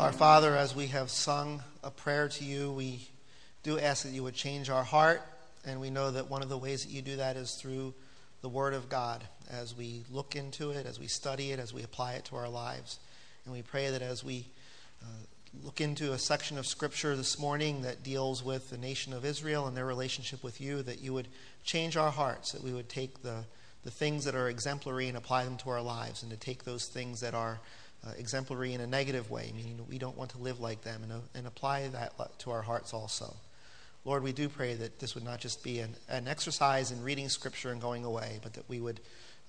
Our Father, as we have sung a prayer to you, we do ask that you would change our heart. And we know that one of the ways that you do that is through the Word of God as we look into it, as we study it, as we apply it to our lives. And we pray that as we uh, look into a section of Scripture this morning that deals with the nation of Israel and their relationship with you, that you would change our hearts, that we would take the, the things that are exemplary and apply them to our lives, and to take those things that are uh, exemplary in a negative way, meaning we don't want to live like them, and, uh, and apply that to our hearts also. Lord, we do pray that this would not just be an, an exercise in reading Scripture and going away, but that we would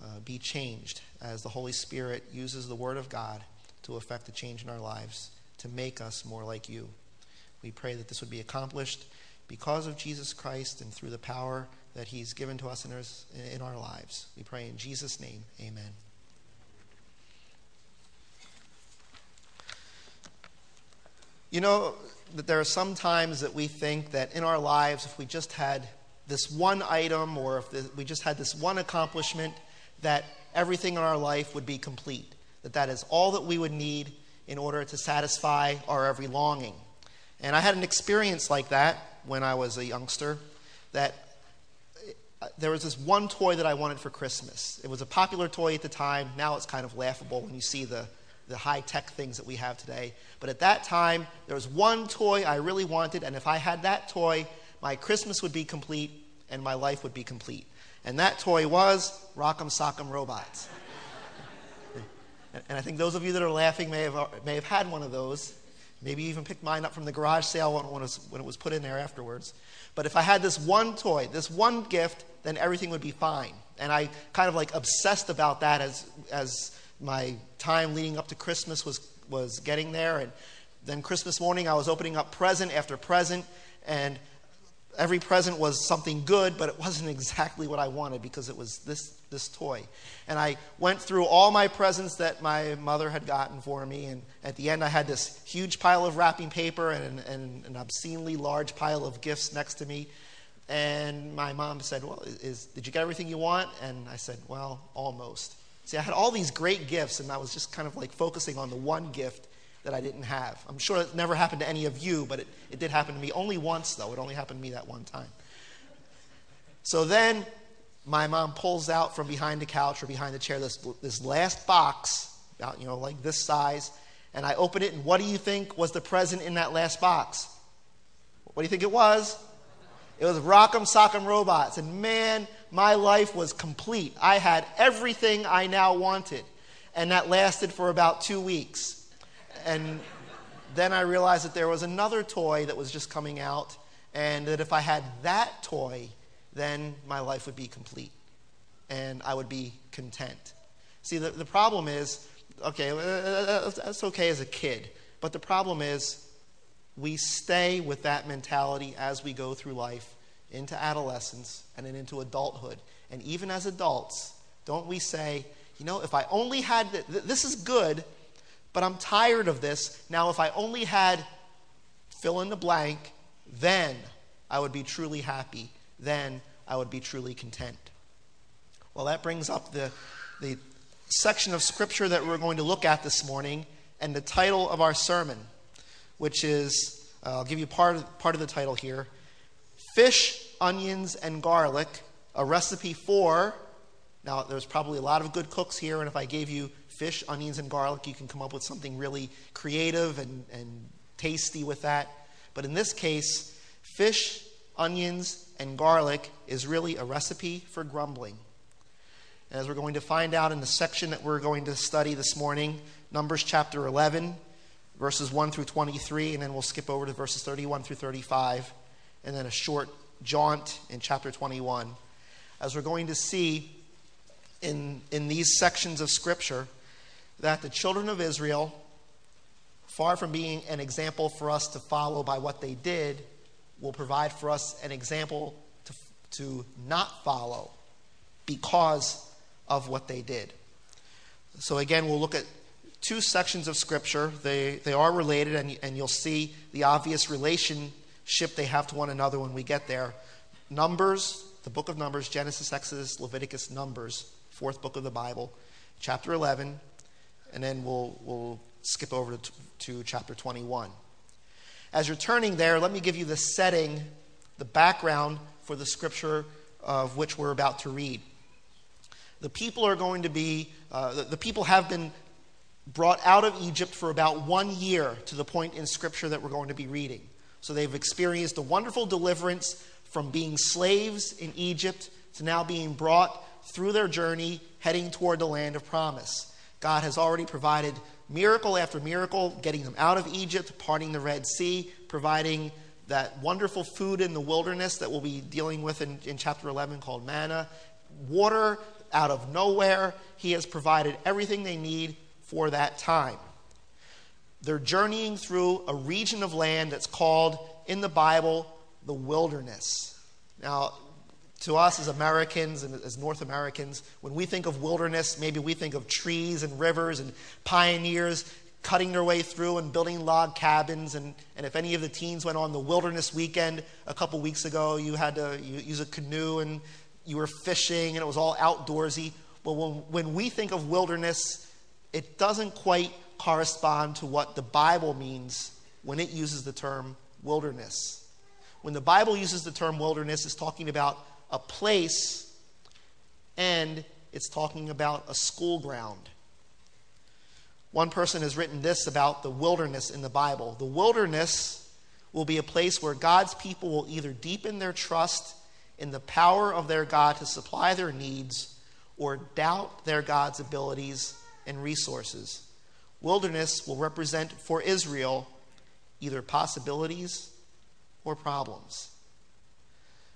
uh, be changed as the Holy Spirit uses the Word of God to effect a change in our lives, to make us more like you. We pray that this would be accomplished because of Jesus Christ and through the power that He's given to us in our, in our lives. We pray in Jesus' name, amen. You know that there are some times that we think that in our lives, if we just had this one item or if we just had this one accomplishment, that everything in our life would be complete. That that is all that we would need in order to satisfy our every longing. And I had an experience like that when I was a youngster. That uh, there was this one toy that I wanted for Christmas. It was a popular toy at the time. Now it's kind of laughable when you see the the high tech things that we have today. But at that time, there was one toy I really wanted, and if I had that toy, my Christmas would be complete and my life would be complete. And that toy was Rock'em Sock'em Robots. and I think those of you that are laughing may have, may have had one of those. Maybe even picked mine up from the garage sale when it, was, when it was put in there afterwards. But if I had this one toy, this one gift, then everything would be fine. And I kind of like obsessed about that as, as my time leading up to Christmas was, was getting there. And then Christmas morning, I was opening up present after present. And every present was something good, but it wasn't exactly what I wanted because it was this, this toy. And I went through all my presents that my mother had gotten for me. And at the end, I had this huge pile of wrapping paper and, and an obscenely large pile of gifts next to me. And my mom said, Well, is, did you get everything you want? And I said, Well, almost. See, I had all these great gifts, and I was just kind of like focusing on the one gift that I didn't have. I'm sure it never happened to any of you, but it, it did happen to me only once, though. It only happened to me that one time. So then my mom pulls out from behind the couch or behind the chair this, this last box, about, you know, like this size, and I open it, and what do you think was the present in that last box? What do you think it was? It was Rock'em Sock'em Robots. And man, my life was complete. I had everything I now wanted. And that lasted for about two weeks. And then I realized that there was another toy that was just coming out, and that if I had that toy, then my life would be complete. And I would be content. See, the, the problem is okay, uh, uh, uh, that's okay as a kid. But the problem is, we stay with that mentality as we go through life into adolescence and then into adulthood. And even as adults, don't we say, you know, if I only had th- this is good, but I'm tired of this. Now, if I only had fill in the blank, then I would be truly happy. Then I would be truly content. Well, that brings up the, the section of scripture that we're going to look at this morning and the title of our sermon which is, uh, I'll give you part of, part of the title here Fish, Onions, and Garlic, a recipe for. Now, there's probably a lot of good cooks here, and if I gave you fish, onions, and garlic, you can come up with something really creative and, and tasty with that. But in this case, fish, onions, and garlic is really a recipe for grumbling. As we're going to find out in the section that we're going to study this morning, Numbers chapter 11, verses 1 through 23, and then we'll skip over to verses 31 through 35, and then a short jaunt in chapter 21. As we're going to see in, in these sections of Scripture, that the children of Israel, far from being an example for us to follow by what they did, will provide for us an example to, to not follow because of what they did. So, again, we'll look at two sections of Scripture. They, they are related, and, and you'll see the obvious relationship they have to one another when we get there. Numbers, the book of Numbers, Genesis, Exodus, Leviticus, Numbers, fourth book of the Bible, chapter 11, and then we'll, we'll skip over to, to chapter 21. As you're turning there, let me give you the setting, the background for the scripture of which we're about to read. The people are going to be, uh, the, the people have been brought out of Egypt for about one year to the point in scripture that we're going to be reading. So they've experienced a wonderful deliverance from being slaves in Egypt to now being brought through their journey heading toward the land of promise. God has already provided miracle after miracle, getting them out of Egypt, parting the Red Sea, providing that wonderful food in the wilderness that we'll be dealing with in, in chapter 11 called manna, water out of nowhere. He has provided everything they need for that time. They're journeying through a region of land that's called in the Bible the wilderness. Now, to us as Americans and as North Americans, when we think of wilderness, maybe we think of trees and rivers and pioneers cutting their way through and building log cabins. And, and if any of the teens went on the wilderness weekend a couple weeks ago, you had to use a canoe and you were fishing and it was all outdoorsy. But when, when we think of wilderness, it doesn't quite correspond to what the Bible means when it uses the term wilderness. When the Bible uses the term wilderness, it's talking about a place and it's talking about a school ground. One person has written this about the wilderness in the Bible. The wilderness will be a place where God's people will either deepen their trust in the power of their God to supply their needs or doubt their God's abilities and resources. Wilderness will represent for Israel either possibilities or problems.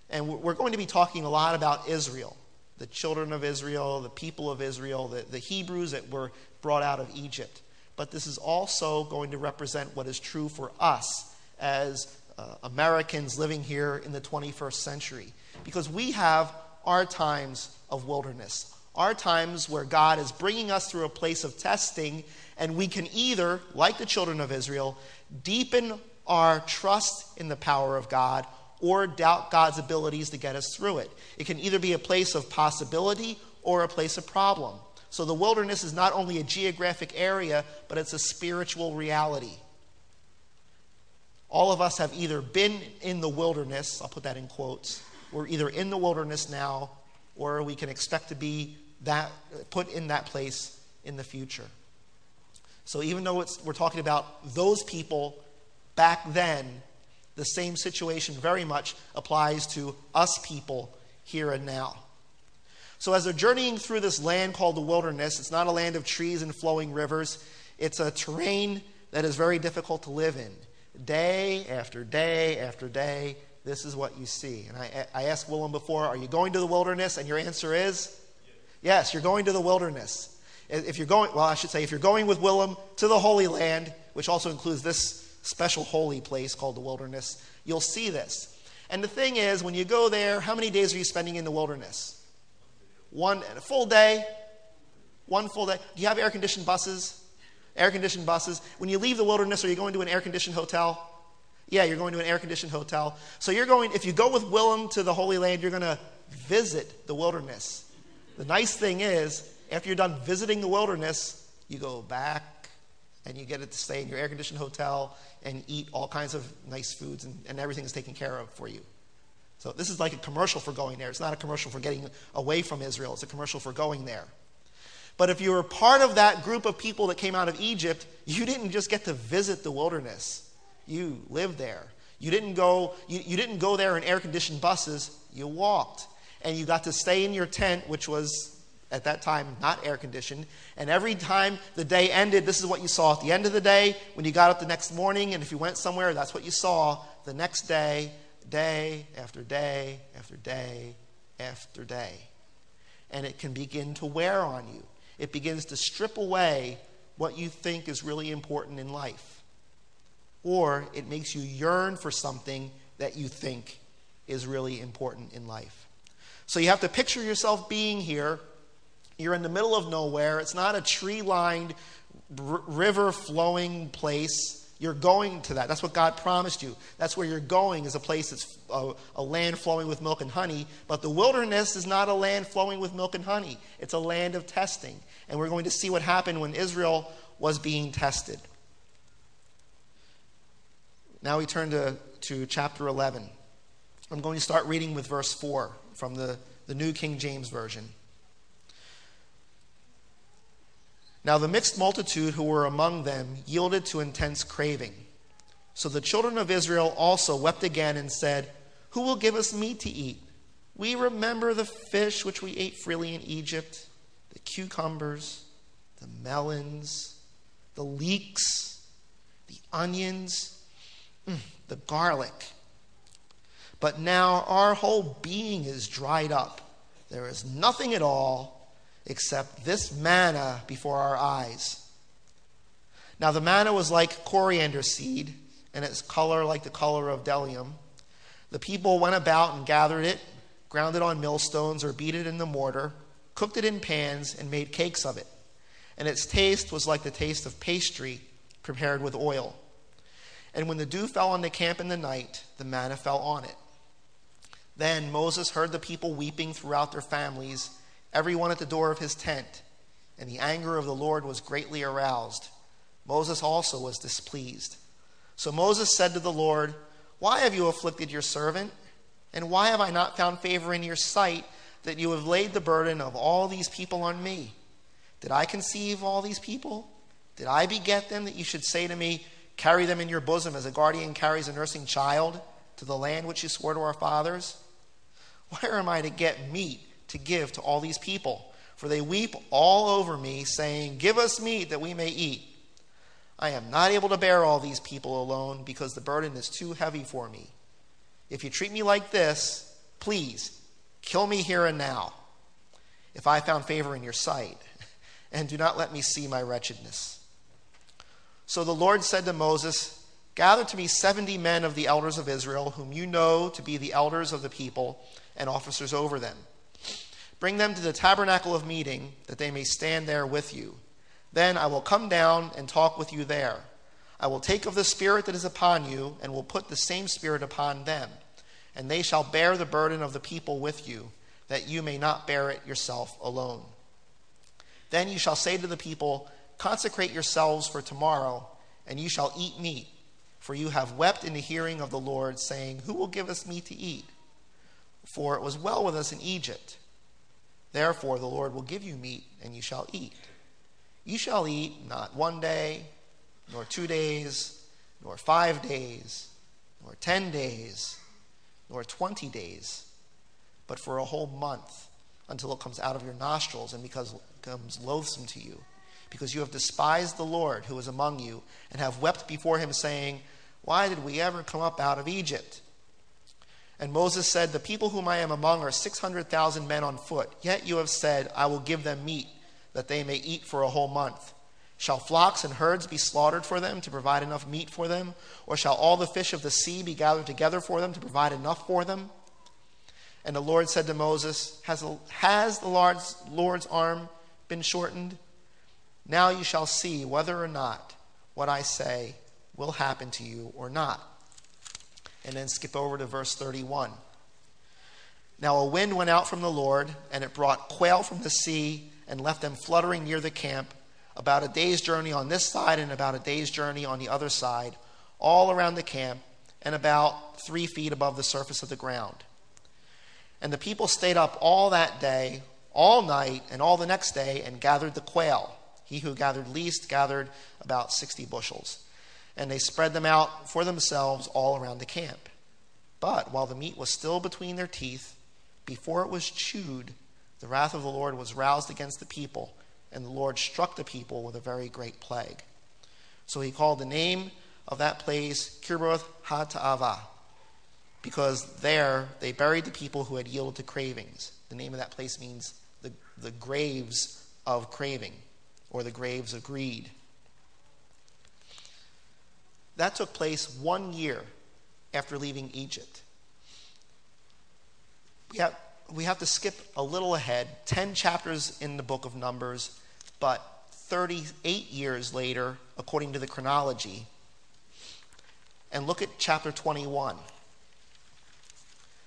And we're going to be talking a lot about Israel, the children of Israel, the people of Israel, the, the Hebrews that were brought out of Egypt. But this is also going to represent what is true for us as uh, Americans living here in the 21st century. Because we have our times of wilderness, our times where God is bringing us through a place of testing, and we can either, like the children of Israel, deepen our trust in the power of God or doubt God's abilities to get us through it. It can either be a place of possibility or a place of problem. So the wilderness is not only a geographic area, but it's a spiritual reality. All of us have either been in the wilderness, I'll put that in quotes, we're either in the wilderness now, or we can expect to be that, put in that place in the future. So even though we're talking about those people back then, the same situation very much applies to us people here and now. So, as they're journeying through this land called the wilderness, it's not a land of trees and flowing rivers, it's a terrain that is very difficult to live in. Day after day after day, this is what you see. And I, I asked Willem before, Are you going to the wilderness? And your answer is yes, you're going to the wilderness. If you're going, well, I should say, if you're going with Willem to the Holy Land, which also includes this special holy place called the wilderness, you'll see this. And the thing is, when you go there, how many days are you spending in the wilderness? One a full day. One full day. Do you have air conditioned buses? Air conditioned buses. When you leave the wilderness, are you going to an air conditioned hotel? Yeah, you're going to an air conditioned hotel. So you're going, if you go with Willem to the Holy Land, you're going to visit the wilderness. The nice thing is, after you're done visiting the wilderness, you go back and you get to stay in your air conditioned hotel and eat all kinds of nice foods and, and everything is taken care of for you. So this is like a commercial for going there. It's not a commercial for getting away from Israel, it's a commercial for going there. But if you were part of that group of people that came out of Egypt, you didn't just get to visit the wilderness. You lived there. You didn't go, you, you didn't go there in air conditioned buses, you walked. And you got to stay in your tent, which was at that time not air conditioned. And every time the day ended, this is what you saw at the end of the day. When you got up the next morning, and if you went somewhere, that's what you saw the next day, day after day after day after day. And it can begin to wear on you. It begins to strip away what you think is really important in life. Or it makes you yearn for something that you think is really important in life. So you have to picture yourself being here you're in the middle of nowhere. It's not a tree lined, r- river flowing place. You're going to that. That's what God promised you. That's where you're going, is a place that's a, a, land flowing with milk and honey. But the wilderness is not a land flowing with milk and honey, it's a land of testing. And we're going to see what happened when Israel was being tested. Now we turn to, to chapter 11. I'm going to start reading with verse 4 from the, the New King James Version. Now the mixed multitude who were among them yielded to intense craving. So the children of Israel also wept again and said, Who will give us meat to eat? We remember the fish which we ate freely in Egypt, the cucumbers, the melons, the leeks, the onions, mm, the garlic. But now our whole being is dried up. There is nothing at all except this manna before our eyes. Now, the manna was like coriander seed, and its color like the color of bdellium. The people went about and gathered it, ground it on millstones, or beat it in the mortar, cooked it in pans, and made cakes of it. And its taste was like the taste of pastry prepared with oil. And when the dew fell on the camp in the night, the manna fell on it. Then Moses heard the people weeping throughout their families everyone at the door of his tent, and the anger of the Lord was greatly aroused. Moses also was displeased. So Moses said to the Lord, Why have you afflicted your servant? And why have I not found favor in your sight that you have laid the burden of all these people on me? Did I conceive all these people? Did I beget them that you should say to me, Carry them in your bosom as a guardian carries a nursing child to the land which you swore to our fathers? Where am I to get meat? to give to all these people. For they weep all over me, saying, Give us meat that we may eat. I am not able to bear all these people alone because the burden is too heavy for me. If you treat me like this, please kill me here and now, if I found favor in your sight, and do not let me see my wretchedness. So the Lord said to Moses, Gather to me seventy men of the elders of Israel, whom you know to be the elders of the people and officers over them. Bring them to the tabernacle of meeting, that they may stand there with you. Then I will come down and talk with you there. I will take of the Spirit that is upon you, and will put the same Spirit upon them. And they shall bear the burden of the people with you, that you may not bear it yourself alone. Then you shall say to the people, Consecrate yourselves for tomorrow, and you shall eat meat. For you have wept in the hearing of the Lord, saying, Who will give us meat to eat? For it was well with us in Egypt Therefore, the Lord will give you meat, and you shall eat. You shall eat not one day, nor two days, nor five days, nor ten days, nor twenty days, but for a whole month, until it comes out of your nostrils and becomes loathsome to you. Because you have despised the Lord who is among you, and have wept before him, saying, Why did we ever come up out of Egypt? And Moses said, The people whom I am among are 600,000 men on foot. Yet you have said, I will give them meat, that they may eat for a whole month. Shall flocks and herds be slaughtered for them to provide enough meat for them? Or shall all the fish of the sea be gathered together for them to provide enough for them? And the Lord said to Moses, Has, has the Lord's, Lord's arm been shortened? Now you shall see whether or not what I say will happen to you or not and then skip over to verse 31. Now a wind went out from the Lord, and it brought quail from the sea and left them fluttering near the camp, about a day's journey on this side and about a day's journey on the other side, all around the camp, and about three feet above the surface of the ground. And the people stayed up all that day, all night, and all the next day, and gathered the quail. He who gathered least gathered about sixty bushels and they spread them out for themselves all around the camp. But while the meat was still between their teeth, before it was chewed, the wrath of the Lord was roused against the people, and the Lord struck the people with a very great plague. So he called the name of that place Kibroth Hattaavah, because there they buried the people who had yielded to cravings. The name of that place means the, the graves of craving, or the graves of greed. That took place one year after leaving Egypt. We have, we have to skip a little ahead, 10 chapters in the book of Numbers, but 38 years later, according to the chronology, and look at chapter 21.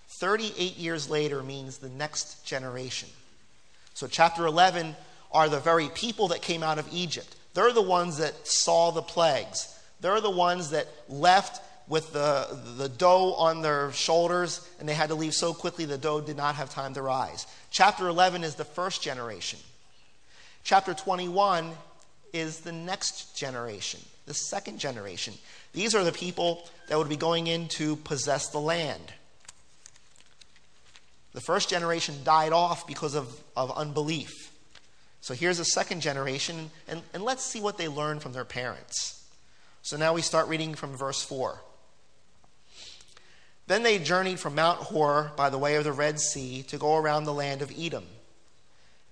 38 years later means the next generation. So, chapter 11 are the very people that came out of Egypt. They're the ones that saw the plagues. They're the ones that left with the, the dough on their shoulders, and they had to leave so quickly the dough did not have time to rise. Chapter 11 is the first generation. Chapter 21 is the next generation, the second generation. These are the people that would be going in to possess the land. The first generation died off because of, of unbelief. So here's a second generation, and, and let's see what they learned from their parents. So now we start reading from verse 4. Then they journeyed from Mount Hor by the way of the Red Sea to go around the land of Edom.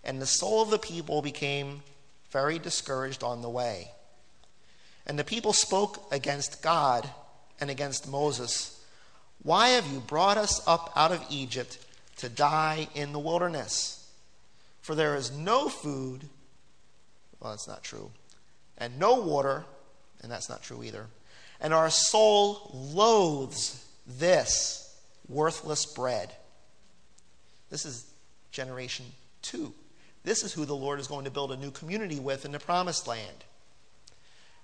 And the soul of the people became very discouraged on the way. And the people spoke against God and against Moses Why have you brought us up out of Egypt to die in the wilderness? For there is no food, well, that's not true, and no water, and that's not true either. And our soul loathes this worthless bread. This is generation two. This is who the Lord is going to build a new community with in the promised land.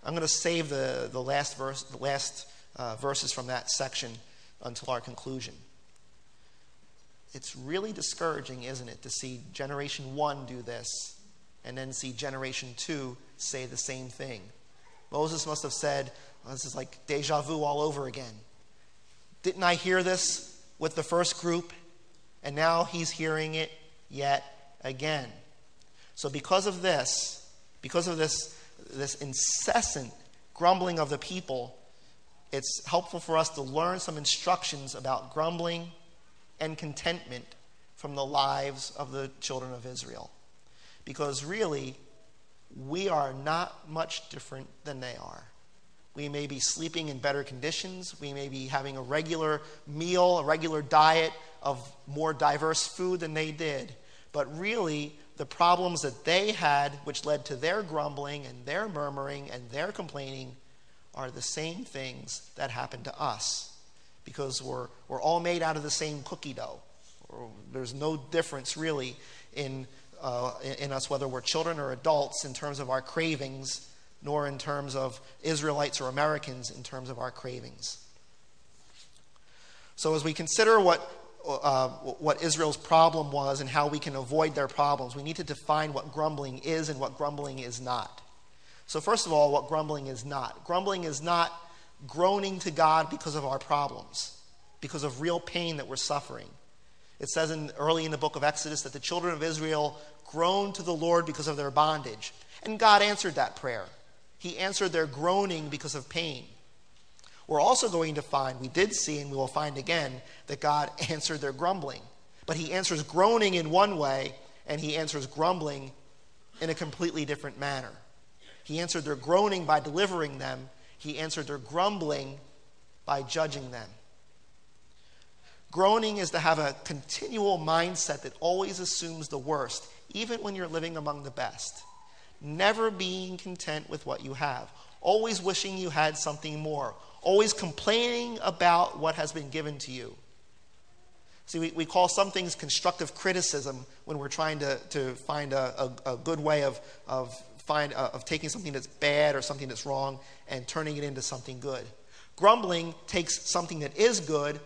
I'm going to save the, the last, verse, the last uh, verses from that section until our conclusion. It's really discouraging, isn't it, to see generation one do this and then see generation two say the same thing. Moses must have said, well, This is like deja vu all over again. Didn't I hear this with the first group? And now he's hearing it yet again. So, because of this, because of this, this incessant grumbling of the people, it's helpful for us to learn some instructions about grumbling and contentment from the lives of the children of Israel. Because really, we are not much different than they are. We may be sleeping in better conditions. We may be having a regular meal, a regular diet of more diverse food than they did. But really, the problems that they had, which led to their grumbling and their murmuring and their complaining, are the same things that happen to us because we're, we're all made out of the same cookie dough. There's no difference really in, uh, in us, whether we're children or adults, in terms of our cravings nor in terms of Israelites or Americans in terms of our cravings. So, as we consider what, uh, what Israel's problem was and how we can avoid their problems, we need to define what grumbling is and what grumbling is not. So, first of all, what grumbling is not. Grumbling is not groaning to God because of our problems, because of real pain that we're suffering. It says in, early in the book of Exodus that the children of Israel groaned to the Lord because of their bondage. And God answered that prayer. He answered their groaning because of pain. We're also going to find, we did see, and we will find again, that God answered their grumbling. But He answers groaning in one way, and He answers grumbling in a completely different manner. He answered their groaning by delivering them, He answered their grumbling by judging them. Groaning is to have a continual mindset that always assumes the worst, even when you're living among the best never being content with what you have, always wishing you had something more, always complaining about what has been given to you. See, we, we call some things constructive criticism when we're trying to, to find a, a, a good way of, of, find, uh, of taking something that's bad or something that's wrong and turning it into something good. Grumbling takes something that is good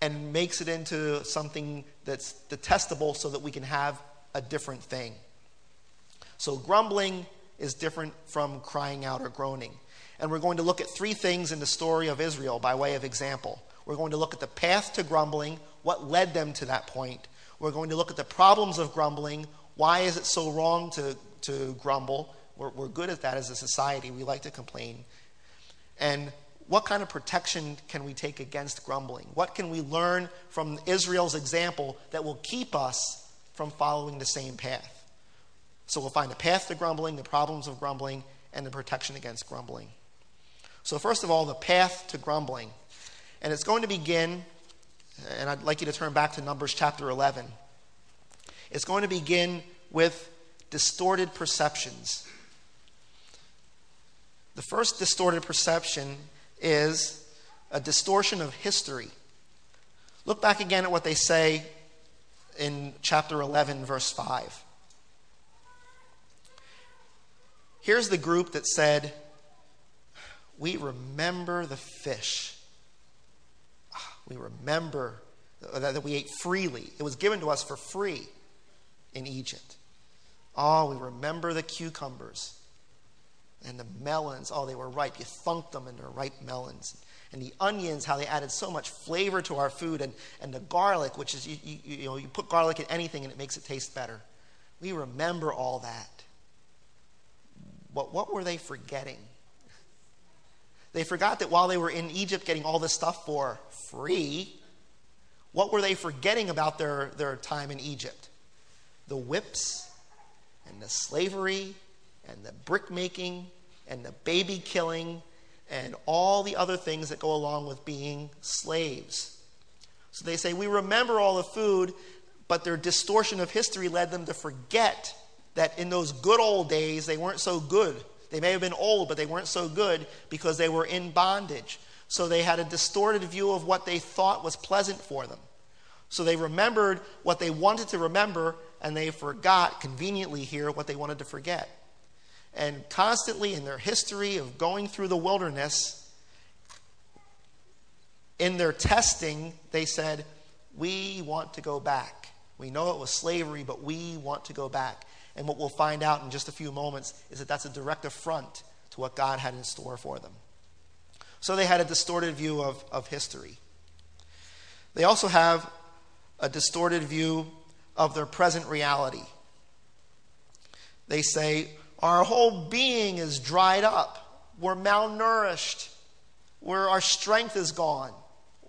and makes it into something that's detestable so that we can have a different thing. So grumbling is different from crying out or groaning. And we're going to look at three things in the story of Israel by way of example. We're going to look at the path to grumbling, what led them to that point. We're going to look at the problems of grumbling. Why is it so wrong to, to grumble? We're, we're good at that as a society. We like to complain. And what kind of protection can we take against grumbling? What can we learn from Israel's example that will keep us from following the same path? So we'll find the path to grumbling, the problems of grumbling, and the protection against grumbling. So, first of all, the path to grumbling. And it's going to begin, and I'd like you to turn back to Numbers chapter 11. It's going to begin with distorted perceptions. The first distorted perception is a distortion of history. Look back again at what they say in chapter 11, verse 5. Here's the group that said, We remember the fish. Ah, we remember that we ate freely. It was given to us for free in Egypt. Oh, we remember the cucumbers and the melons. Oh, they were ripe. You thunked them and they're ripe melons. And the onions, how they added so much flavor to our food, and, and the garlic, which is, you, you, you know, you put garlic in anything and it makes it taste better. We remember all that. But what were they forgetting? They forgot that while they were in Egypt getting all this stuff for free, what were they forgetting about their, their time in Egypt? The whips and the slavery and the brick making and the baby killing and all the other things that go along with being slaves. So they say, We remember all the food, but their distortion of history led them to forget that in those good old days they weren't so good. They may have been old, but they weren't so good because they were in bondage. So they had a distorted view of what they thought was pleasant for them. So they remembered what they wanted to remember, and they forgot, conveniently here, what they wanted to forget. And constantly in their history of going through the wilderness, in their testing, they said, We want to go back. We know it was slavery, but we want to go back. And what we'll find out in just a few moments is that that's a direct affront to what God had in store for them. So they had a distorted view of, of history. They also have a distorted view of their present reality. They say, Our whole being is dried up. We're malnourished. We're, our strength is gone.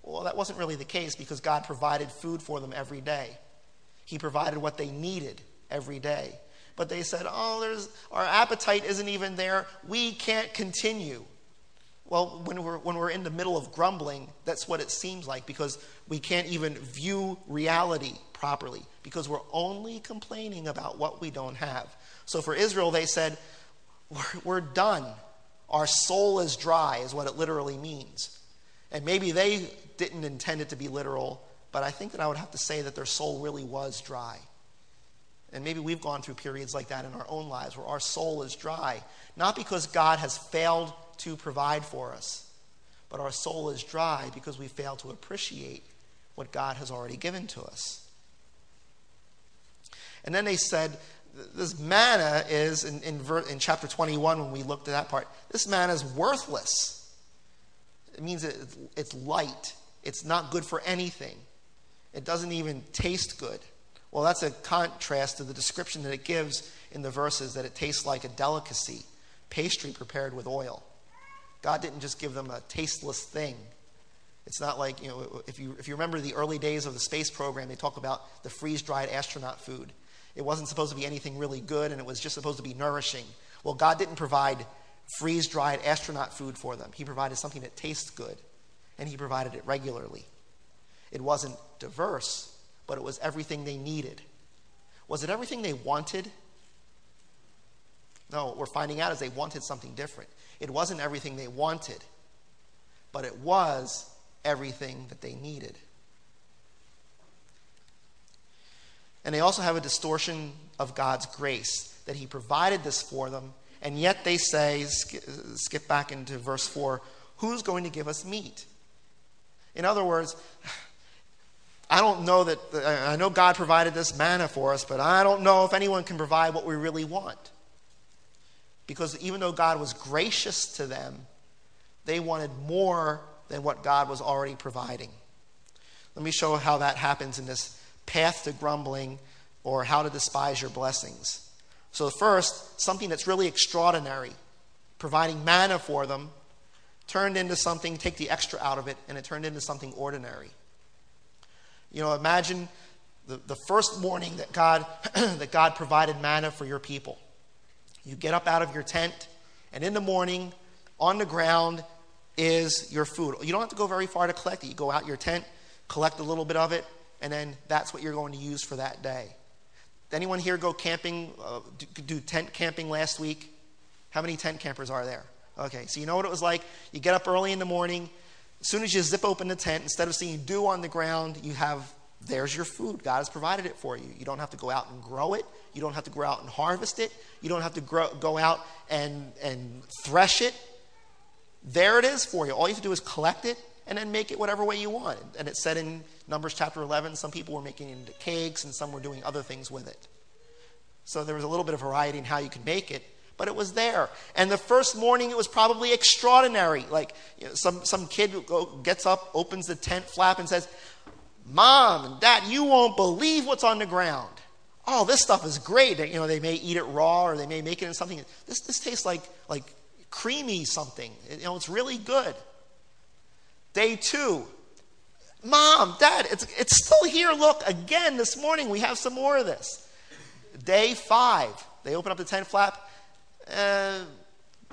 Well, that wasn't really the case because God provided food for them every day. He provided what they needed every day. But they said, Oh, there's, our appetite isn't even there. We can't continue. Well, when we're, when we're in the middle of grumbling, that's what it seems like because we can't even view reality properly because we're only complaining about what we don't have. So for Israel, they said, We're, we're done. Our soul is dry, is what it literally means. And maybe they didn't intend it to be literal, but I think that I would have to say that their soul really was dry. And maybe we've gone through periods like that in our own lives where our soul is dry, not because God has failed to provide for us. But our soul is dry because we fail to appreciate what God has already given to us. And then they said, this manna is, in, in, in, chapter 21, when we looked at that part, this manna is worthless. It means it, it's light, it's not good for anything, it doesn't even taste good. Well, that's a contrast to the description that it gives in the verses that it tastes like a delicacy, pastry prepared with oil. God didn't just give them a tasteless thing. It's not like, you know, if you, if you remember the early days of the space program, they talk about the freeze dried astronaut food. It wasn't supposed to be anything really good, and it was just supposed to be nourishing. Well, God didn't provide freeze dried astronaut food for them. He provided something that tastes good, and He provided it regularly. It wasn't diverse, but it was everything they needed. Was it everything they wanted? No, what we're finding out is they wanted something different. It wasn't everything they wanted, but it was everything that they needed. And they also have a distortion of God's grace that He provided this for them, and yet they say, skip back into verse 4, who's going to give us meat? In other words, I don't know that, I know God provided this manna for us, but I don't know if anyone can provide what we really want. Because even though God was gracious to them, they wanted more than what God was already providing. Let me show how that happens in this path to grumbling or how to despise your blessings. So, first, something that's really extraordinary, providing manna for them, turned into something, take the extra out of it, and it turned into something ordinary. You know, imagine the, the first morning that God, that God provided manna for your people. You get up out of your tent, and in the morning, on the ground is your food. You don't have to go very far to collect it. You go out your tent, collect a little bit of it, and then that's what you're going to use for that day. Anyone here go camping, uh, do, do tent camping last week? How many tent campers are there? Okay, so you know what it was like? You get up early in the morning. As soon as you zip open the tent, instead of seeing dew on the ground, you have there's your food. God has provided it for you. You don't have to go out and grow it. You don't have to go out and harvest it. You don't have to grow, go out and, and thresh it. There it is for you. All you have to do is collect it and then make it whatever way you want. And it said in Numbers chapter 11, some people were making it into cakes and some were doing other things with it. So there was a little bit of variety in how you could make it, but it was there. And the first morning, it was probably extraordinary. Like you know, some, some kid gets up, opens the tent flap, and says, Mom and Dad, you won't believe what's on the ground. Oh, this stuff is great. You know, they may eat it raw or they may make it in something. This, this tastes like, like creamy something. You know, it's really good. Day two, Mom, Dad, it's, it's still here. Look, again this morning we have some more of this. Day five, they open up the tent flap. Uh,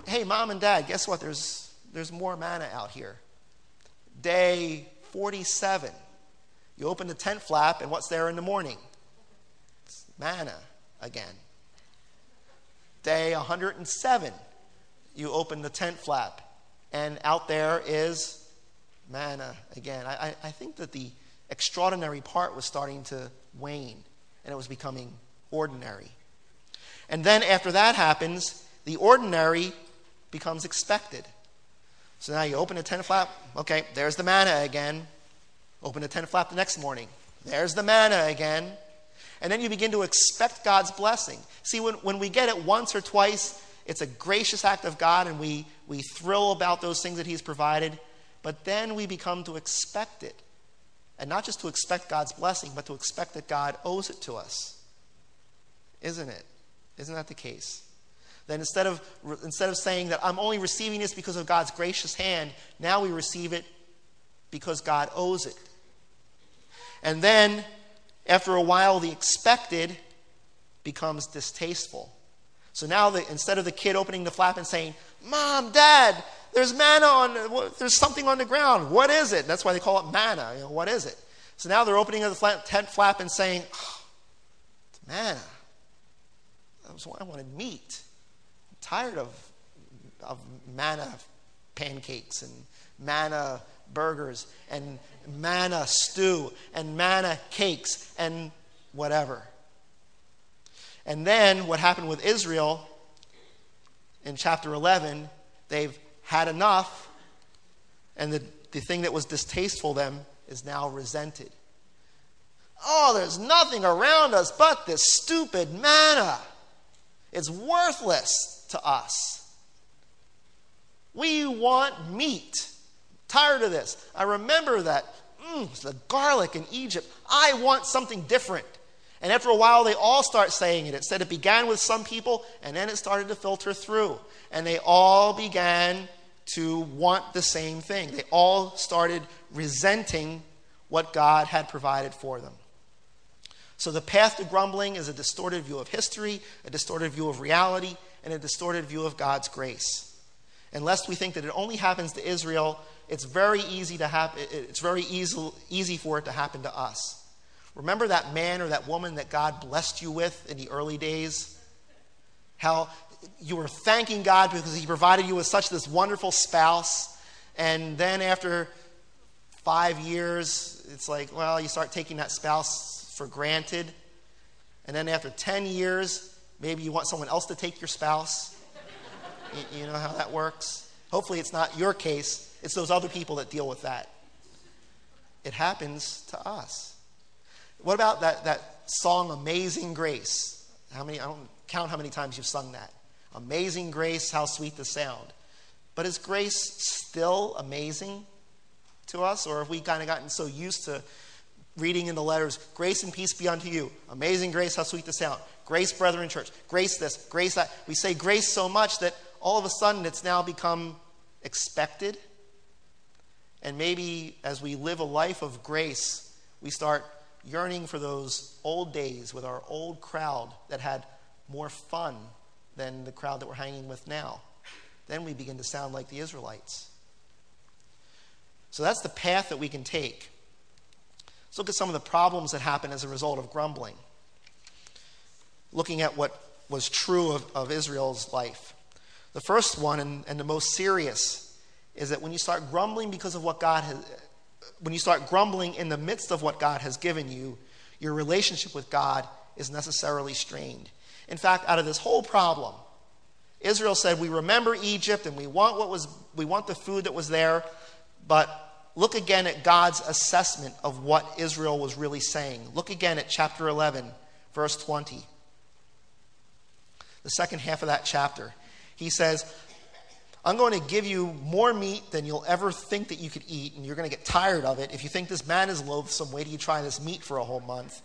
hey, Mom and Dad, guess what? There's, there's more manna out here. Day 47, you open the tent flap, and what's there in the morning? It's manna again. Day 107, you open the tent flap, and out there is manna again. I, I think that the extraordinary part was starting to wane, and it was becoming ordinary. And then after that happens, the ordinary becomes expected. So now you open the tent flap, okay, there's the manna again. Open a tent flap the next morning, there's the manna again. And then you begin to expect God's blessing. See, when, when we get it once or twice, it's a gracious act of God and we, we thrill about those things that He's provided. But then we become to expect it. And not just to expect God's blessing, but to expect that God owes it to us. Isn't it? Isn't that the case? Then instead of, instead of saying that I'm only receiving this because of God's gracious hand, now we receive it because God owes it. And then, after a while, the expected becomes distasteful. So now, the, instead of the kid opening the flap and saying, Mom, Dad, there's manna on, there's something on the ground. What is it? That's why they call it manna. You know, what is it? So now they're opening the tent flap and saying, oh, it's manna. That's why I wanted meat. I'm tired of, of manna pancakes and manna burgers and manna stew and manna cakes and whatever. And then what happened with Israel in chapter 11, they've had enough, and the, the thing that was distasteful them is now resented. Oh, there's nothing around us but this stupid manna. It's worthless to us. We want meat. Tired of this. I remember that. Mm, the garlic in Egypt. I want something different. And after a while, they all start saying it. It said it began with some people, and then it started to filter through. And they all began to want the same thing. They all started resenting what God had provided for them. So the path to grumbling is a distorted view of history, a distorted view of reality, and a distorted view of God's grace. Unless we think that it only happens to Israel, it's very easy to happen. It's very easy, easy for it to happen to us. Remember that man or that woman that God blessed you with in the early days? How you were thanking God because He provided you with such this wonderful spouse, and then after five years, it's like, well, you start taking that spouse for granted. And then after 10 years, maybe you want someone else to take your spouse. you, you know how that works? Hopefully, it's not your case, it's those other people that deal with that. It happens to us. What about that, that song, Amazing Grace? How many, I don't count how many times you've sung that. Amazing grace, how sweet the sound. But is grace still amazing to us? Or have we kind of gotten so used to reading in the letters, grace and peace be unto you. Amazing grace, how sweet the sound. Grace, brethren, church. Grace this, grace that. We say grace so much that all of a sudden it's now become expected. And maybe as we live a life of grace, we start yearning for those old days with our old crowd that had more fun than the crowd that we're hanging with now. Then we begin to sound like the Israelites. So that's the path that we can take. Let's look at some of the problems that happen as a result of grumbling. Looking at what was true of, of Israel's life. The first one, and, and the most serious, is that when you start grumbling because of what God has, when you start grumbling in the midst of what God has given you, your relationship with God is necessarily strained. In fact, out of this whole problem, Israel said, We remember Egypt and we want what was we want the food that was there, but look again at God's assessment of what Israel was really saying. Look again at chapter 11, verse 20. The second half of that chapter. He says, I'm going to give you more meat than you'll ever think that you could eat, and you're going to get tired of it. If you think this man is loathsome, wait till you try this meat for a whole month.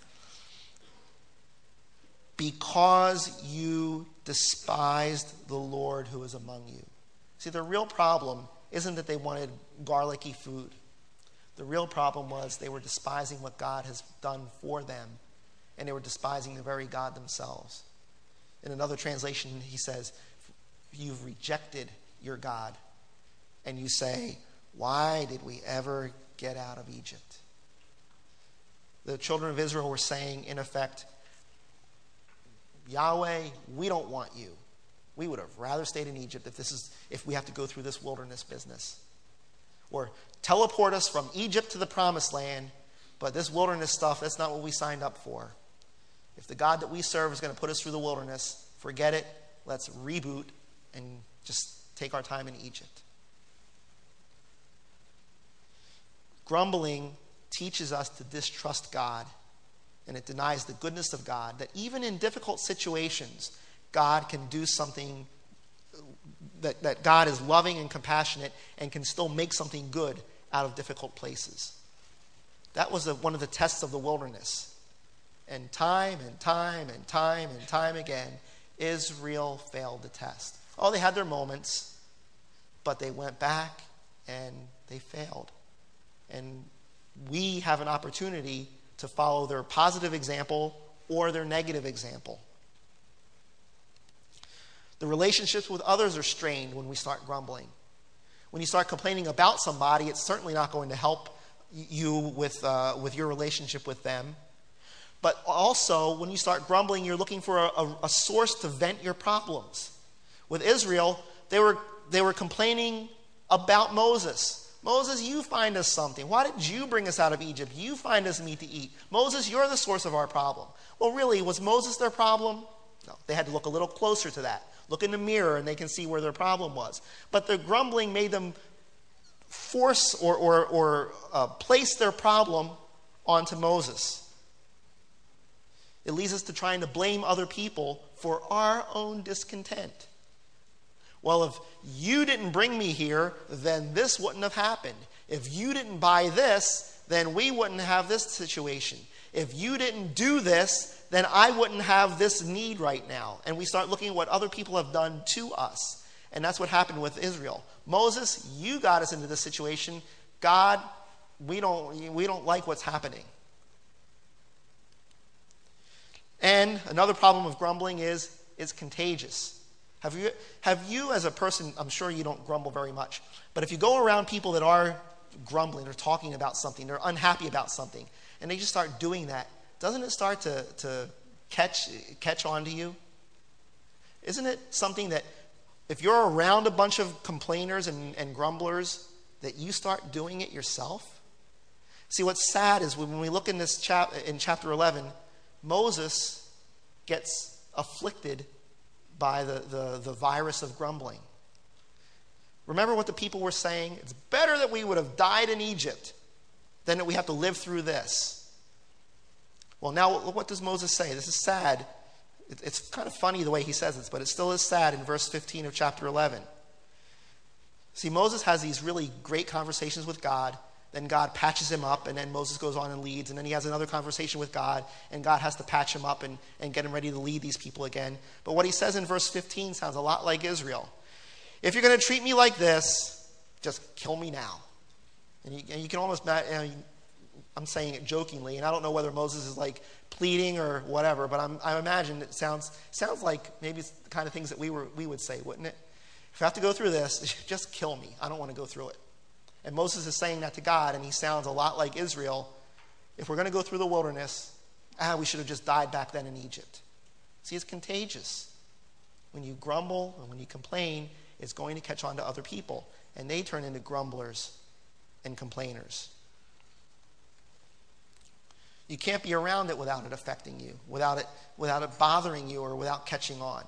Because you despised the Lord who is among you. See, the real problem isn't that they wanted garlicky food. The real problem was they were despising what God has done for them, and they were despising the very God themselves. In another translation, he says, You've rejected your God. And you say, Why did we ever get out of Egypt? The children of Israel were saying, in effect, Yahweh, we don't want you. We would have rather stayed in Egypt if, this is, if we have to go through this wilderness business. Or teleport us from Egypt to the promised land, but this wilderness stuff, that's not what we signed up for. If the God that we serve is going to put us through the wilderness, forget it. Let's reboot and just take our time in Egypt. Grumbling teaches us to distrust God, and it denies the goodness of God, that even in difficult situations, God can do something, that, that God is loving and compassionate and can still make something good out of difficult places. That was one of the tests of the wilderness. And time and time and time and time again, Israel failed the test. Oh, they had their moments, but they went back and they failed. And we have an opportunity to follow their positive example or their negative example. The relationships with others are strained when we start grumbling. When you start complaining about somebody, it's certainly not going to help you with, uh, with your relationship with them. But also, when you start grumbling, you're looking for a, a, a source to vent your problems. With Israel, they were, they were complaining about Moses. Moses, you find us something. Why did you bring us out of Egypt? You find us meat to eat. Moses, you're the source of our problem. Well, really, was Moses their problem? No. They had to look a little closer to that. Look in the mirror and they can see where their problem was. But the grumbling made them force or, or, or uh, place their problem onto Moses. It leads us to trying to blame other people for our own discontent. Well, if you didn't bring me here, then this wouldn't have happened. If you didn't buy this, then we wouldn't have this situation. If you didn't do this, then I wouldn't have this need right now. And we start looking at what other people have done to us. And that's what happened with Israel. Moses, you got us into this situation. God, we don't, we don't like what's happening. And another problem of grumbling is it's contagious. Have you, have you, as a person, I'm sure you don't grumble very much, but if you go around people that are grumbling or talking about something, they're unhappy about something, and they just start doing that, doesn't it start to, to catch, catch on to you? Isn't it something that if you're around a bunch of complainers and, and grumblers, that you start doing it yourself? See, what's sad is when we look in this chap, in chapter 11, Moses gets afflicted by the, the, the virus of grumbling. Remember what the people were saying? It's better that we would have died in Egypt than that we have to live through this. Well, now what does Moses say? This is sad. It's kind of funny the way he says this, but it still is sad in verse 15 of chapter 11. See, Moses has these really great conversations with God. Then God patches him up, and then Moses goes on and leads. And then he has another conversation with God, and God has to patch him up and, and get him ready to lead these people again. But what he says in verse 15 sounds a lot like Israel. If you're going to treat me like this, just kill me now. And you, and you can almost, I'm saying it jokingly, and I don't know whether Moses is like pleading or whatever, but I'm, I imagine it sounds, sounds like maybe it's the kind of things that we, were, we would say, wouldn't it? If I have to go through this, just kill me. I don't want to go through it. And Moses is saying that to God, and he sounds a lot like Israel. If we're going to go through the wilderness, ah, we should have just died back then in Egypt. See, it's contagious. When you grumble and when you complain, it's going to catch on to other people, and they turn into grumblers and complainers. You can't be around it without it affecting you, without it, without it bothering you, or without catching on.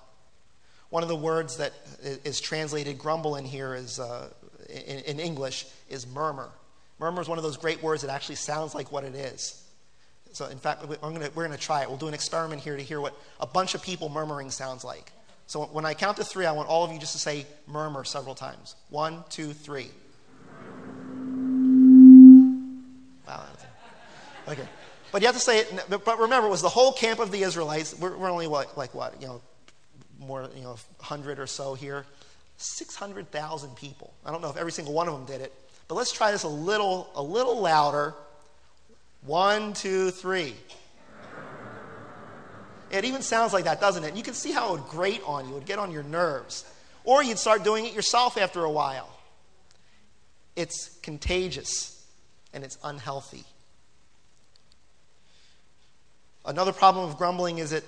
One of the words that is translated grumble in here is, uh, in, in English is murmur. Murmur is one of those great words that actually sounds like what it is. So, in fact, we're going to try it. We'll do an experiment here to hear what a bunch of people murmuring sounds like. So, when I count to three, I want all of you just to say murmur several times. One, two, three. Wow. Okay. But you have to say it, but remember, it was the whole camp of the Israelites. We're, we're only like, like what, you know, more, you know, 100 or so here. 600,000 people. I don't know if every single one of them did it, but let's try this a little, a little louder. One, two, three. It even sounds like that, doesn't it? You can see how it would grate on you, it would get on your nerves. Or you'd start doing it yourself after a while. It's contagious and it's unhealthy. Another problem of grumbling is it,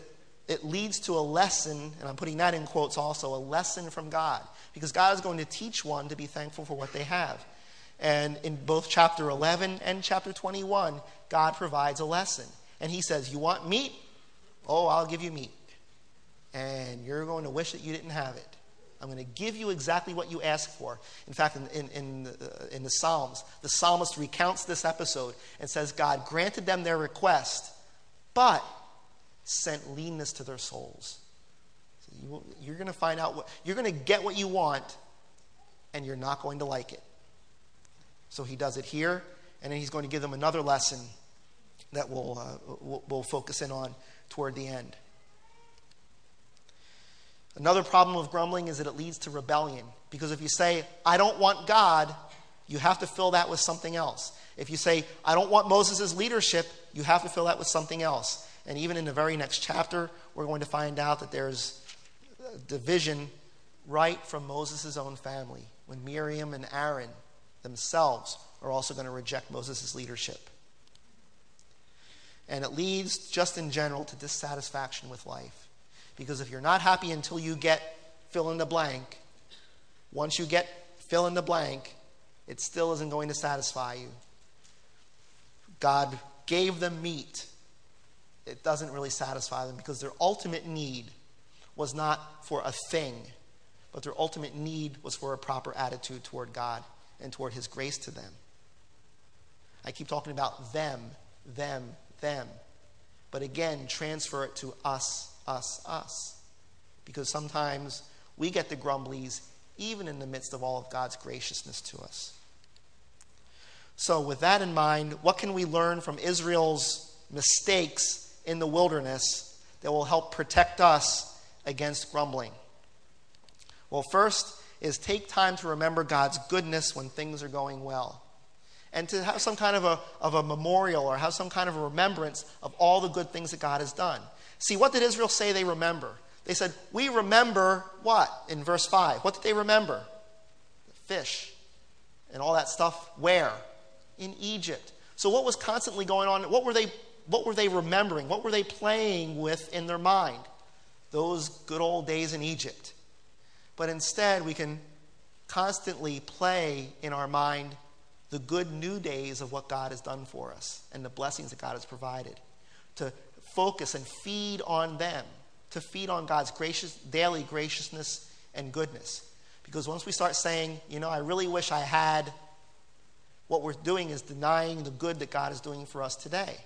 it leads to a lesson, and I'm putting that in quotes also, a lesson from God. Because God is going to teach one to be thankful for what they have. And in both chapter 11 and chapter 21, God provides a lesson. And He says, You want meat? Oh, I'll give you meat. And you're going to wish that you didn't have it. I'm going to give you exactly what you ask for. In fact, in, in, in, the, uh, in the Psalms, the psalmist recounts this episode and says, God granted them their request, but sent leanness to their souls. You're going to find out what, you're going to get what you want, and you're not going to like it. So he does it here, and then he's going to give them another lesson that we'll, uh, we'll, we'll focus in on toward the end. Another problem with grumbling is that it leads to rebellion. Because if you say, I don't want God, you have to fill that with something else. If you say, I don't want Moses' leadership, you have to fill that with something else. And even in the very next chapter, we're going to find out that there's division right from Moses' own family when Miriam and Aaron themselves are also going to reject Moses' leadership. And it leads, just in general, to dissatisfaction with life. Because if you're not happy until you get fill in the blank, once you get fill in the blank, it still isn't going to satisfy you. God gave them meat. It doesn't really satisfy them because their ultimate need was not for a thing, but their ultimate need was for a proper attitude toward God and toward His grace to them. I keep talking about them, them, them. But again, transfer it to us, us, us. Because sometimes we get the grumblies even in the midst of all of God's graciousness to us. So, with that in mind, what can we learn from Israel's mistakes in the wilderness that will help protect us against grumbling? Well, first is take time to remember God's goodness when things are going well and to have some kind of a, of a memorial or have some kind of a remembrance of all the good things that God has done. See, what did Israel say they remember? They said, We remember what? In verse 5. What did they remember? Fish and all that stuff. Where? In Egypt. So, what was constantly going on? What were they, what were they remembering? What were they playing with in their mind? Those good old days in Egypt. But instead, we can constantly play in our mind the good new days of what God has done for us and the blessings that God has provided, to focus and feed on them, to feed on God's gracious, daily graciousness and goodness. Because once we start saying, you know, I really wish I had, what we're doing is denying the good that God is doing for us today.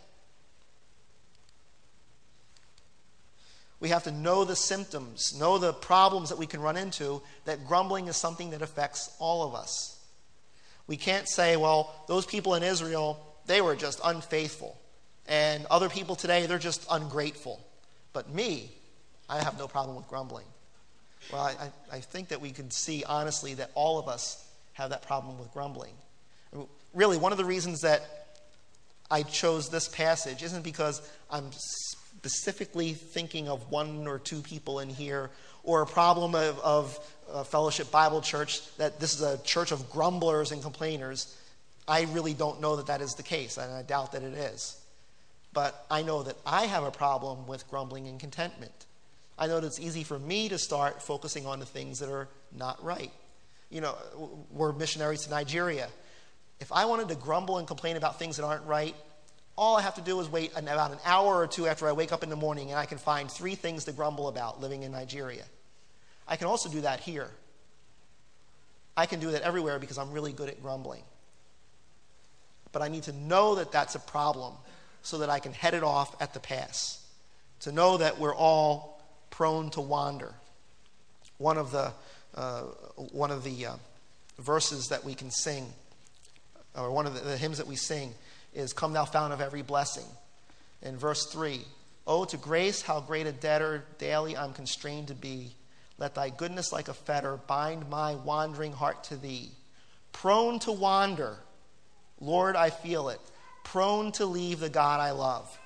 We have to know the symptoms, know the problems that we can run into, that grumbling is something that affects all of us. We can't say, well, those people in Israel, they were just unfaithful. And other people today, they're just ungrateful. But me, I have no problem with grumbling. Well, I, I think that we can see honestly that all of us have that problem with grumbling. Really, one of the reasons that I chose this passage isn't because I'm specifically thinking of one or two people in here or a problem of, of uh, Fellowship Bible Church that this is a church of grumblers and complainers. I really don't know that that is the case, and I doubt that it is. But I know that I have a problem with grumbling and contentment. I know that it's easy for me to start focusing on the things that are not right. You know, we're missionaries to Nigeria. If I wanted to grumble and complain about things that aren't right, All I have to do is wait an, about an hour or two after I wake up in the morning and I can find three things to grumble about living in Nigeria. I can also do that here. I can do that everywhere because I'm really good at grumbling. But I need to know that that's a problem so that I can head it off at the pass. To know that we're all prone to wander. One of the, uh, one of the uh, verses that we can sing, or one of the, the hymns that we sing, is Come Thou Fount of Every Blessing. In verse 3, Oh, to grace, how great a debtor daily I'm constrained to be. Let thy goodness like a fetter bind my wandering heart to thee. Prone to wander, Lord, I feel it. Prone to leave the God I love.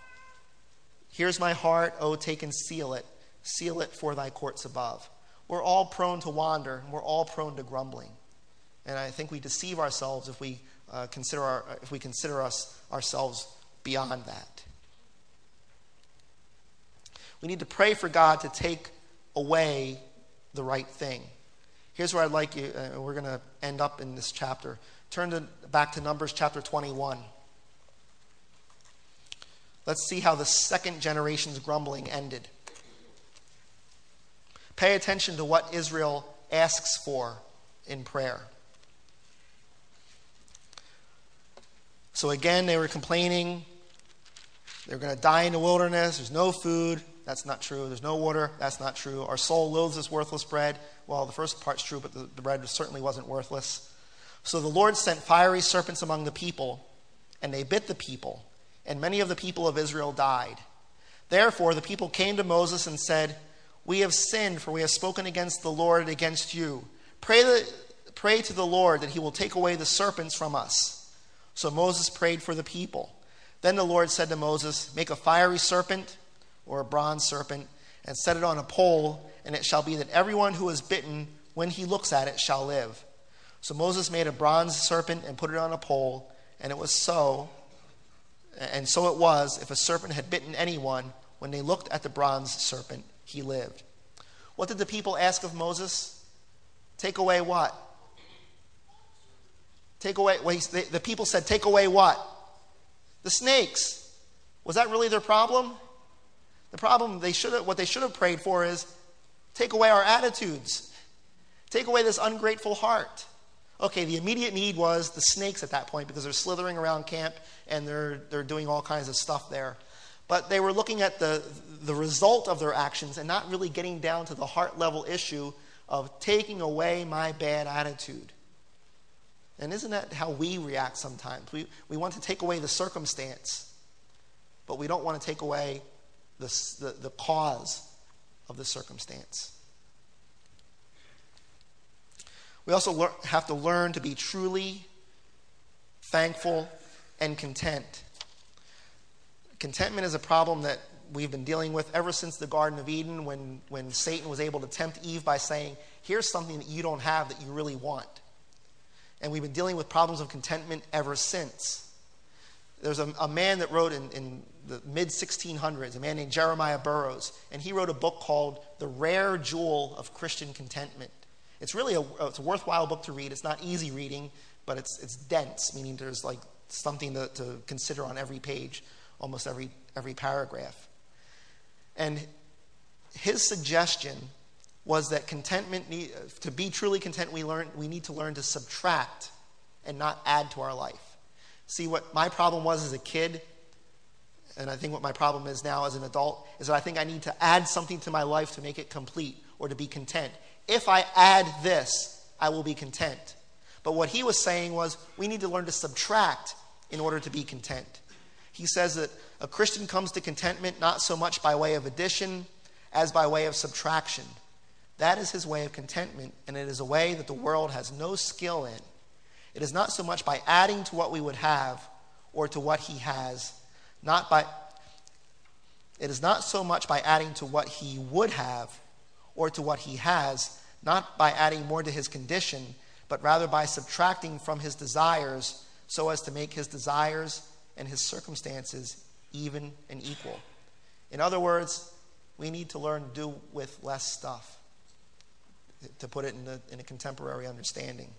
Here's my heart, oh, take and seal it. Seal it for thy courts above. We're all prone to wander, and we're all prone to grumbling. And I think we deceive ourselves if we uh, consider, our, if we consider us, ourselves beyond that. We need to pray for God to take away the right thing. Here's where I'd like you, uh, we're going to end up in this chapter. Turn to, back to Numbers chapter 21. Let's see how the second generation's grumbling ended. Pay attention to what Israel asks for in prayer. So again, they were complaining. They were going to die in the wilderness. There's no food. That's not true. There's no water. That's not true. Our soul loathes this worthless bread. Well, the first part's true, but the, the bread certainly wasn't worthless. So the Lord sent fiery serpents among the people, and they bit the people, and many of the people of Israel died. Therefore, the people came to Moses and said, We have sinned, for we have spoken against the Lord and against you. Pray, the, pray to the Lord that he will take away the serpents from us. So Moses prayed for the people. Then the Lord said to Moses, Make a fiery serpent or a bronze serpent, and set it on a pole, and it shall be that everyone who is bitten, when he looks at it, shall live. So Moses made a bronze serpent and put it on a pole, and it was so. And so it was, if a serpent had bitten anyone, when they looked at the bronze serpent, he lived. What did the people ask of Moses? Take away what? Take away, well, the people said, Take away what? The snakes. Was that really their problem? The problem they should have, what they should have prayed for is take away our attitudes, take away this ungrateful heart. Okay, the immediate need was the snakes at that point because they're slithering around camp and they're, they're doing all kinds of stuff there. But they were looking at the, the result of their actions and not really getting down to the heart level issue of taking away my bad attitude. And isn't that how we react sometimes? We, we want to take away the circumstance, but we don't want to take away the, the, the cause of the circumstance. We also have to learn to be truly thankful and content. Contentment is a problem that we've been dealing with ever since the Garden of Eden when, when Satan was able to tempt Eve by saying, Here's something that you don't have that you really want. And we've been dealing with problems of contentment ever since. There's a, a man that wrote in, in the mid 1600s, a man named Jeremiah Burroughs, and he wrote a book called The Rare Jewel of Christian Contentment. It's really a, it's a worthwhile book to read. It's not easy reading, but it's, it's dense, meaning there's like something to, to consider on every page, almost every, every paragraph. And his suggestion was that contentment, need, to be truly content, we, learn, we need to learn to subtract and not add to our life. See, what my problem was as a kid, and I think what my problem is now as an adult, is that I think I need to add something to my life to make it complete or to be content. If I add this, I will be content. But what he was saying was we need to learn to subtract in order to be content. He says that a Christian comes to contentment not so much by way of addition as by way of subtraction. That is his way of contentment, and it is a way that the world has no skill in. It is not so much by adding to what we would have or to what he has, not by it is not so much by adding to what he would have or to what he has, not by adding more to his condition, but rather by subtracting from his desires so as to make his desires and his circumstances even and equal. In other words, we need to learn to do with less stuff, to put it in a, in a contemporary understanding.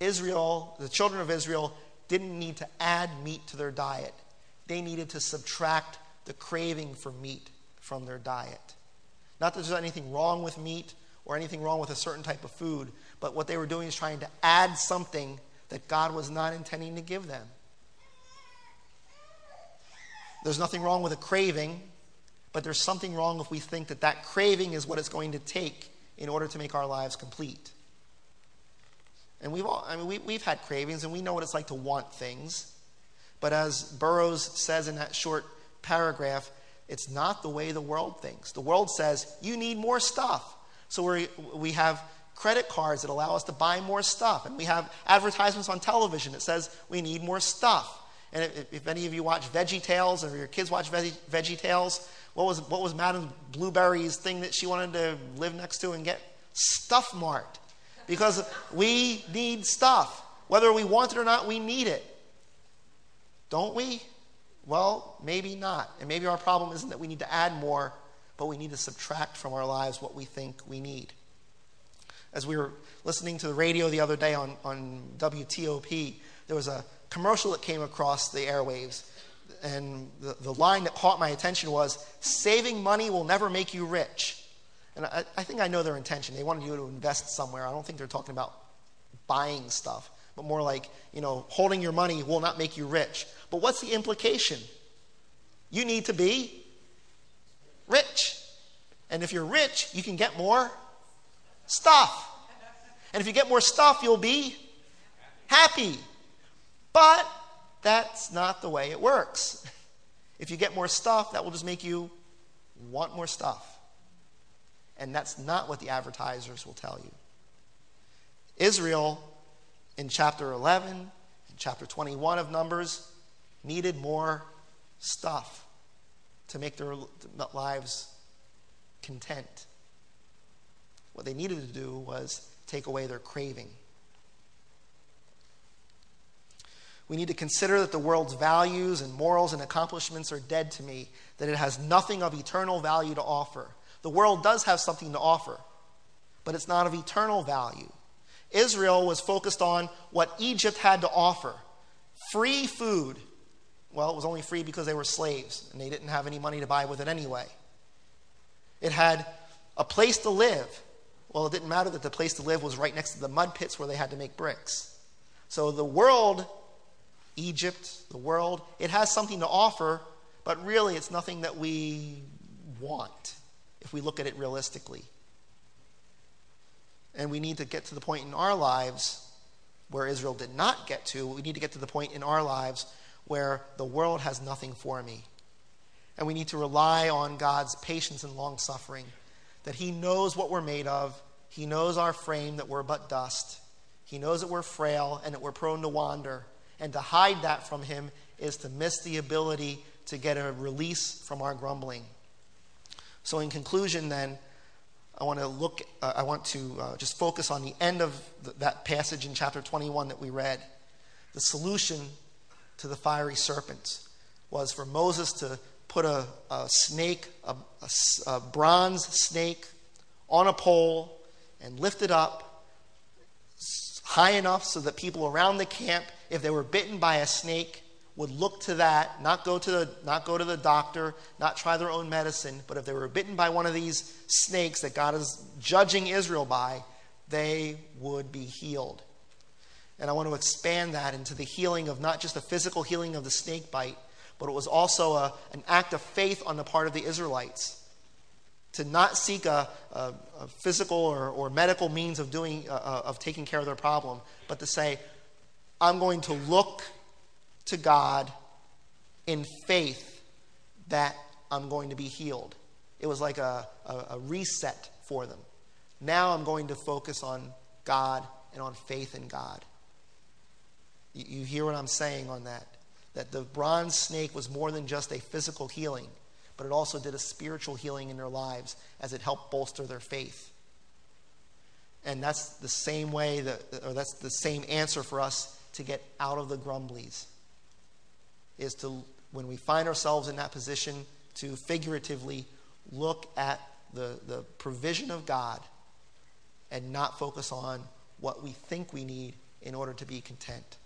Israel, the children of Israel, didn't need to add meat to their diet, they needed to subtract the craving for meat from their diet. Not that there's anything wrong with meat or anything wrong with a certain type of food, but what they were doing is trying to add something that God was not intending to give them. There's nothing wrong with a craving, but there's something wrong if we think that that craving is what it's going to take in order to make our lives complete. And we've all, I mean, we, we've had cravings and we know what it's like to want things. But as Burroughs says in that short paragraph, it's not the way the world thinks. The world says you need more stuff. So we we have credit cards that allow us to buy more stuff. And we have advertisements on television that says we need more stuff. And if, if any of you watch Veggie Tales or your kids watch Veggie, Veggie Tales, what was, what was Madame Blueberry's thing that she wanted to live next to and get? Stuff Mart. Because we need stuff. Whether we want it or not, we need it. Don't we? Well, maybe not. And maybe our problem isn't that we need to add more, but we need to subtract from our lives what we think we need. As we were listening to the radio the other day on, on WTOP, there was a commercial that came across the airwaves. And the, the line that caught my attention was saving money will never make you rich. And I, I think I know their intention. They wanted you to invest somewhere. I don't think they're talking about buying stuff, but more like, you know, holding your money will not make you rich. But what's the implication? You need to be rich. And if you're rich, you can get more stuff. And if you get more stuff, you'll be happy. But that's not the way it works. If you get more stuff, that will just make you want more stuff. And that's not what the advertisers will tell you. Israel, in chapter 11, in chapter 21 of Numbers, needed more stuff to make their lives content. What they needed to do was take away their craving. We need to consider that the world's values and morals and accomplishments are dead to me, that it has nothing of eternal value to offer. The world does have something to offer, but it's not of eternal value. Israel was focused on what Egypt had to offer free food. Well, it was only free because they were slaves and they didn't have any money to buy with it anyway. It had a place to live. Well, it didn't matter that the place to live was right next to the mud pits where they had to make bricks. So the world Egypt, the world. It has something to offer, but really it's nothing that we want if we look at it realistically. And we need to get to the point in our lives where Israel did not get to. We need to get to the point in our lives where the world has nothing for me. And we need to rely on God's patience and long suffering, that He knows what we're made of, He knows our frame, that we're but dust, He knows that we're frail and that we're prone to wander. And to hide that from Him is to miss the ability to get a release from our grumbling. So, in conclusion, then, I want to look, uh, I want to uh, just focus on the end of th- that passage in chapter 21 that we read. The solution to the fiery serpent was for Moses to put a, a snake, a, a, a bronze snake, on a pole and lift it up high enough so that people around the camp if they were bitten by a snake, would look to that, not go to the, not go to the doctor, not try their own medicine, but if they were bitten by one of these snakes that God is judging Israel by, they would be healed. And I want to expand that into the healing of not just the physical healing of the snake bite, but it was also a, an act of faith on the part of the Israelites to not seek a, a, a physical or, or, medical means of doing uh, uh of taking care of their problem, but to say, I'm going to look to God in faith that I'm going to be healed. It was like a, a, a, reset for them. Now I'm going to focus on God and on faith in God. You, you hear what I'm saying on that? That the bronze snake was more than just a physical healing, but it also did a spiritual healing in their lives as it helped bolster their faith. And that's the same way that, or that's the same answer for us to get out of the grumblies is to, when we find ourselves in that position, to figuratively look at the, the provision of God and not focus on what we think we need in order to be content.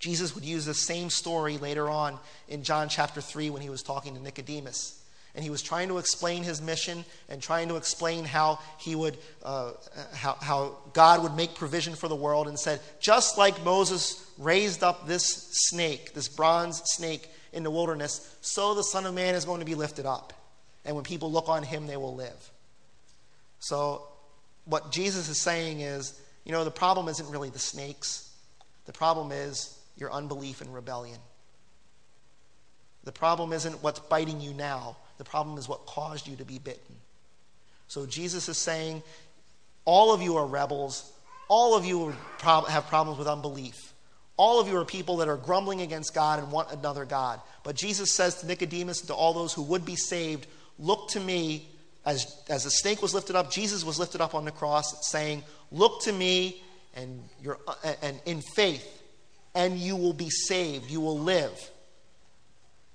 Jesus would use the same story later on in John chapter 3 when he was talking to Nicodemus. And he was trying to explain his mission and trying to explain how he would, uh, how, how God would make provision for the world and said, just like Moses raised up this snake, this bronze snake in the wilderness, so the Son of Man is going to be lifted up. And when people look on him, they will live. So, what Jesus is saying is, you know, the problem isn't really the snakes, the problem is your unbelief and rebellion. The problem isn't what's biting you now, the problem is what caused you to be bitten. So Jesus is saying, all of you are rebels, all of you have problems with unbelief. All of you are people that are grumbling against God and want another God. But Jesus says to Nicodemus and to all those who would be saved, Look to me. As, as the snake was lifted up, Jesus was lifted up on the cross, saying, Look to me and, you and in faith and you will be saved. You will live.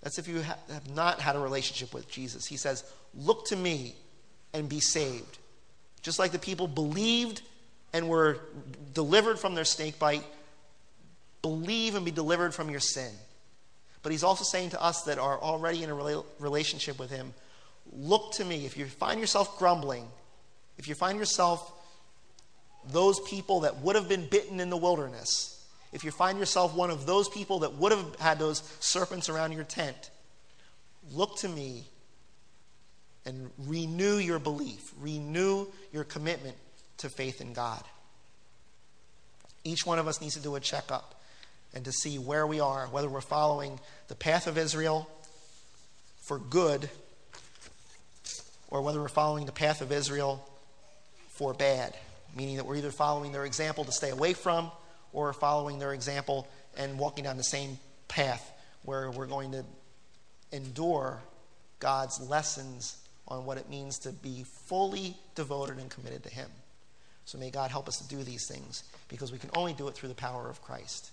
That's if you have not had a relationship with Jesus. He says, Look to me and be saved. Just like the people believed and were delivered from their snake bite, believe and be delivered from your sin. But he's also saying to us that are already in a relationship with him, look to me. If you find yourself grumbling, if you find yourself those people that would have been bitten in the wilderness, if you find yourself one of those people that would have had those serpents around your tent, look to me and renew your belief, renew your commitment to faith in God. Each one of us needs to do a checkup and to see where we are, whether we're following the path of Israel for good or whether we're following the path of Israel for bad, meaning that we're either following their example to stay away from or following their example and walking down the same path where we're going to endure God's lessons on what it means to be fully devoted and committed to Him. So may God help us to do these things because we can only do it through the power of Christ.